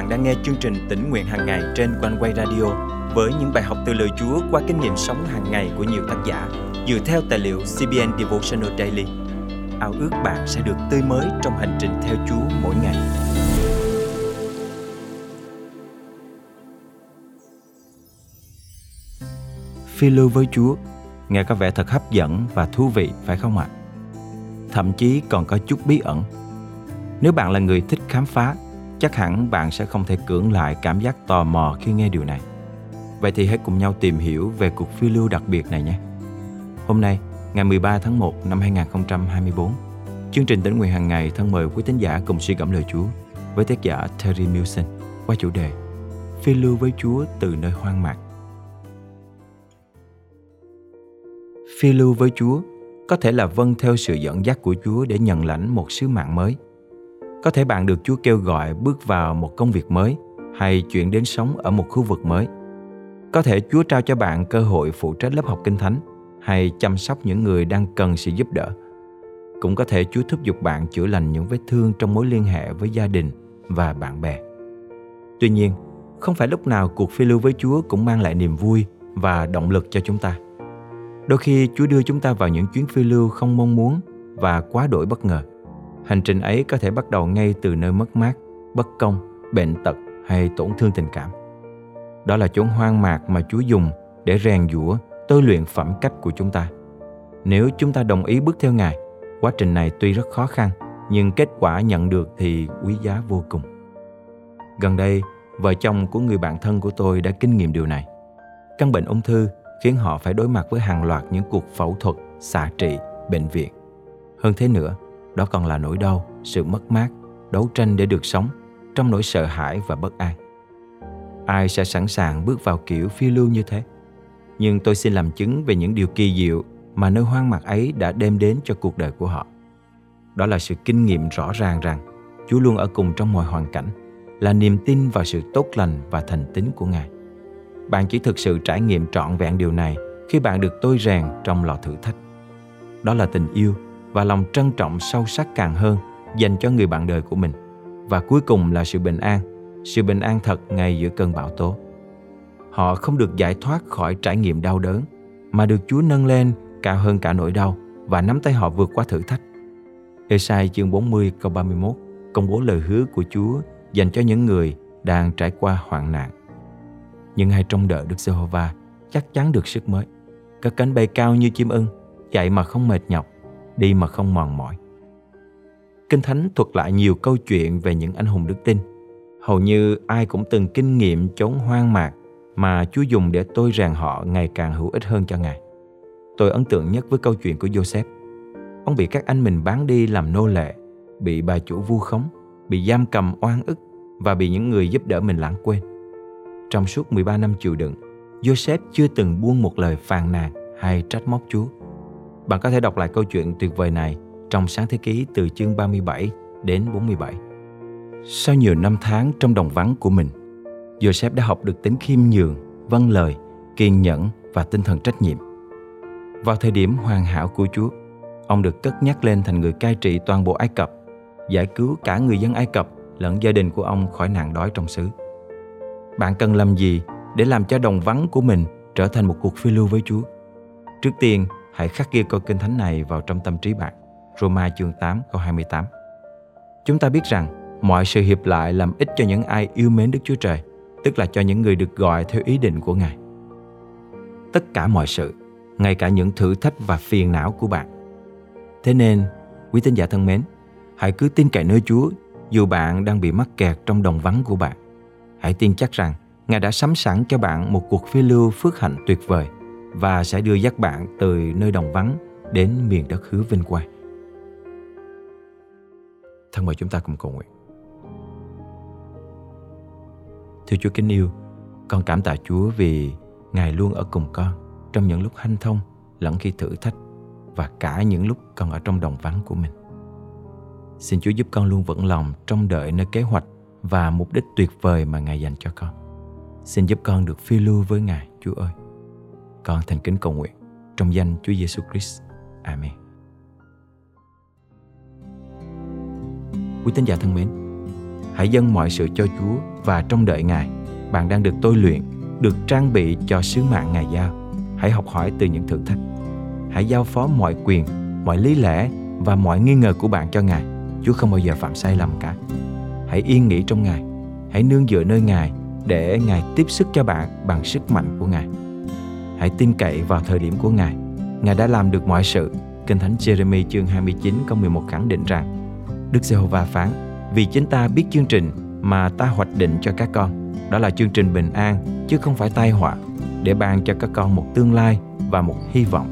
bạn đang nghe chương trình tỉnh nguyện hàng ngày trên quanh quay radio với những bài học từ lời Chúa qua kinh nghiệm sống hàng ngày của nhiều tác giả dựa theo tài liệu CBN Devotional Daily. Ao ước bạn sẽ được tươi mới trong hành trình theo Chúa mỗi ngày. Phi lưu với Chúa nghe có vẻ thật hấp dẫn và thú vị phải không ạ? Thậm chí còn có chút bí ẩn. Nếu bạn là người thích khám phá, chắc hẳn bạn sẽ không thể cưỡng lại cảm giác tò mò khi nghe điều này. Vậy thì hãy cùng nhau tìm hiểu về cuộc phiêu lưu đặc biệt này nhé. Hôm nay, ngày 13 tháng 1 năm 2024, chương trình tỉnh nguyện hàng ngày thân mời quý tín giả cùng suy gẫm lời Chúa với tác giả Terry Milson qua chủ đề Phiêu lưu với Chúa từ nơi hoang mạc. Phiêu lưu với Chúa có thể là vâng theo sự dẫn dắt của Chúa để nhận lãnh một sứ mạng mới. Có thể bạn được Chúa kêu gọi bước vào một công việc mới hay chuyển đến sống ở một khu vực mới – có thể Chúa trao cho bạn cơ hội phụ trách lớp học kinh thánh hay chăm sóc những người đang cần sự giúp đỡ. Cũng có thể Chúa thúc giục bạn chữa lành những vết thương trong mối liên hệ với gia đình và bạn bè. Tuy nhiên, không phải lúc nào cuộc phiêu lưu với Chúa cũng mang lại niềm vui và động lực cho chúng ta. Đôi khi Chúa đưa chúng ta vào những chuyến phiêu lưu không mong muốn và quá đổi bất ngờ. Hành trình ấy có thể bắt đầu ngay từ nơi mất mát, bất công, bệnh tật hay tổn thương tình cảm. Đó là chốn hoang mạc mà Chúa dùng để rèn giũa, tôi luyện phẩm cách của chúng ta. Nếu chúng ta đồng ý bước theo Ngài, quá trình này tuy rất khó khăn, nhưng kết quả nhận được thì quý giá vô cùng. Gần đây, vợ chồng của người bạn thân của tôi đã kinh nghiệm điều này. Căn bệnh ung thư khiến họ phải đối mặt với hàng loạt những cuộc phẫu thuật, xạ trị, bệnh viện. Hơn thế nữa, đó còn là nỗi đau, sự mất mát, đấu tranh để được sống trong nỗi sợ hãi và bất an ai sẽ sẵn sàng bước vào kiểu phiêu lưu như thế. Nhưng tôi xin làm chứng về những điều kỳ diệu mà nơi hoang mạc ấy đã đem đến cho cuộc đời của họ. Đó là sự kinh nghiệm rõ ràng rằng Chúa luôn ở cùng trong mọi hoàn cảnh, là niềm tin vào sự tốt lành và thành tín của Ngài. Bạn chỉ thực sự trải nghiệm trọn vẹn điều này khi bạn được tôi rèn trong lò thử thách. Đó là tình yêu và lòng trân trọng sâu sắc càng hơn dành cho người bạn đời của mình. Và cuối cùng là sự bình an sự bình an thật ngay giữa cơn bão tố. Họ không được giải thoát khỏi trải nghiệm đau đớn, mà được Chúa nâng lên cao hơn cả nỗi đau và nắm tay họ vượt qua thử thách. Esai chương 40 câu 31 công bố lời hứa của Chúa dành cho những người đang trải qua hoạn nạn. Nhưng ai trông đợi Đức Giê-hô-va chắc chắn được sức mới. Các cánh bay cao như chim ưng, chạy mà không mệt nhọc, đi mà không mòn mỏi. Kinh Thánh thuật lại nhiều câu chuyện về những anh hùng đức tin Hầu như ai cũng từng kinh nghiệm chốn hoang mạc mà Chúa dùng để tôi ràng họ ngày càng hữu ích hơn cho Ngài. Tôi ấn tượng nhất với câu chuyện của Joseph. Ông bị các anh mình bán đi làm nô lệ, bị bà chủ vu khống, bị giam cầm oan ức và bị những người giúp đỡ mình lãng quên. Trong suốt 13 năm chịu đựng, Joseph chưa từng buông một lời phàn nàn hay trách móc Chúa. Bạn có thể đọc lại câu chuyện tuyệt vời này trong sáng thế ký từ chương 37 đến 47. Sau nhiều năm tháng trong đồng vắng của mình, Joseph đã học được tính khiêm nhường, vâng lời, kiên nhẫn và tinh thần trách nhiệm. Vào thời điểm hoàn hảo của Chúa, ông được cất nhắc lên thành người cai trị toàn bộ Ai Cập, giải cứu cả người dân Ai Cập lẫn gia đình của ông khỏi nạn đói trong xứ. Bạn cần làm gì để làm cho đồng vắng của mình trở thành một cuộc phiêu lưu với Chúa? Trước tiên, hãy khắc ghi câu kinh thánh này vào trong tâm trí bạn. Roma chương 8 câu 28. Chúng ta biết rằng mọi sự hiệp lại làm ích cho những ai yêu mến Đức Chúa Trời, tức là cho những người được gọi theo ý định của Ngài. Tất cả mọi sự, ngay cả những thử thách và phiền não của bạn. Thế nên, quý tín giả thân mến, hãy cứ tin cậy nơi Chúa dù bạn đang bị mắc kẹt trong đồng vắng của bạn. Hãy tin chắc rằng Ngài đã sắm sẵn cho bạn một cuộc phiêu lưu phước hạnh tuyệt vời và sẽ đưa dắt bạn từ nơi đồng vắng đến miền đất hứa vinh quang. Thân mời chúng ta cùng cầu nguyện. Thưa Chúa kính yêu, con cảm tạ Chúa vì Ngài luôn ở cùng con trong những lúc hanh thông lẫn khi thử thách và cả những lúc con ở trong đồng vắng của mình. Xin Chúa giúp con luôn vững lòng trong đợi nơi kế hoạch và mục đích tuyệt vời mà Ngài dành cho con. Xin giúp con được phiêu lưu với Ngài, Chúa ơi. Con thành kính cầu nguyện trong danh Chúa Giêsu Christ. Amen. Quý tín giả thân mến, hãy dâng mọi sự cho Chúa và trong đợi Ngài. Bạn đang được tôi luyện, được trang bị cho sứ mạng Ngài giao. Hãy học hỏi từ những thử thách. Hãy giao phó mọi quyền, mọi lý lẽ và mọi nghi ngờ của bạn cho Ngài. Chúa không bao giờ phạm sai lầm cả. Hãy yên nghỉ trong Ngài. Hãy nương dựa nơi Ngài để Ngài tiếp sức cho bạn bằng sức mạnh của Ngài. Hãy tin cậy vào thời điểm của Ngài. Ngài đã làm được mọi sự. Kinh Thánh Jeremy chương 29 câu 11 khẳng định rằng, Đức Giê-hô-va phán, Vì chính ta biết chương trình mà ta hoạch định cho các con Đó là chương trình bình an, chứ không phải tai họa, Để ban cho các con một tương lai và một hy vọng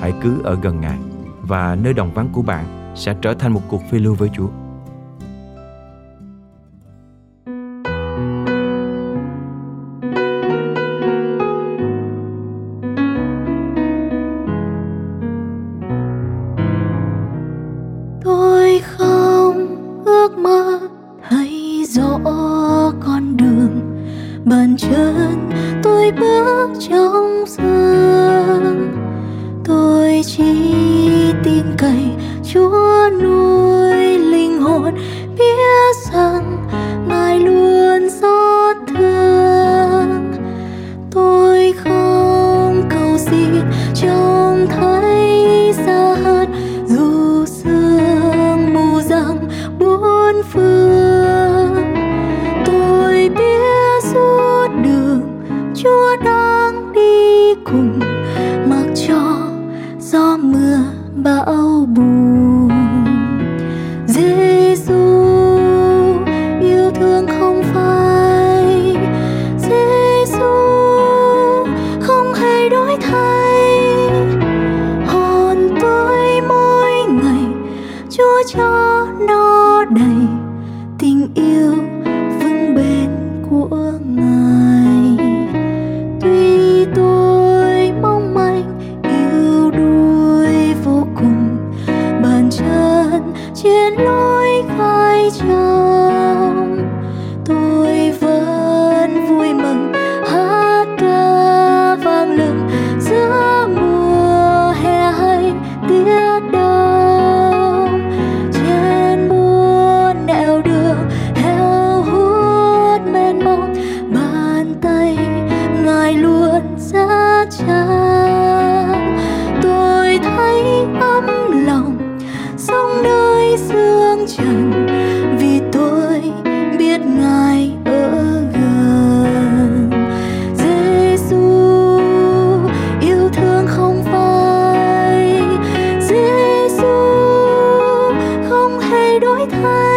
Hãy cứ ở gần Ngài, Và nơi đồng vắng của bạn sẽ trở thành một cuộc phiêu lưu với Chúa bàn chân tôi bước trong sương tình 太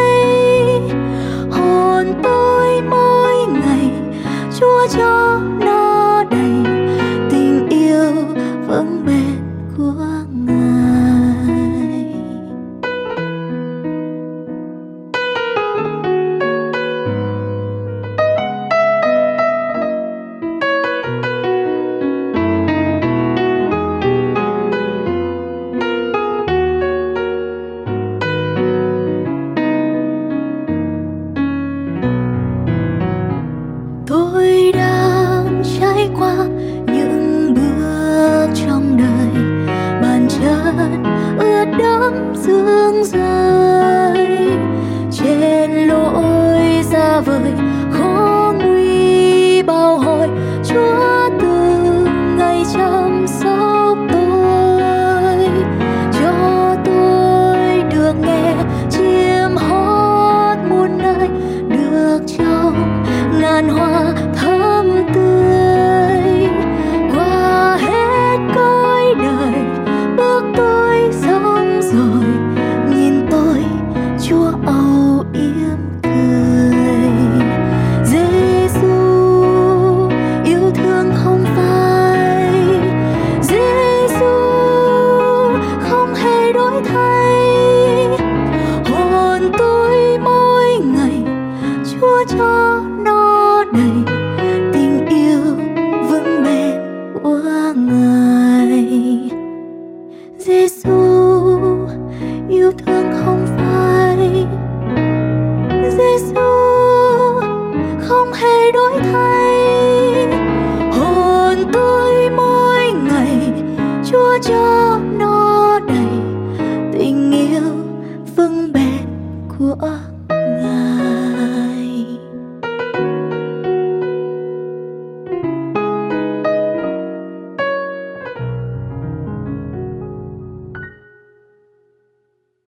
cho nó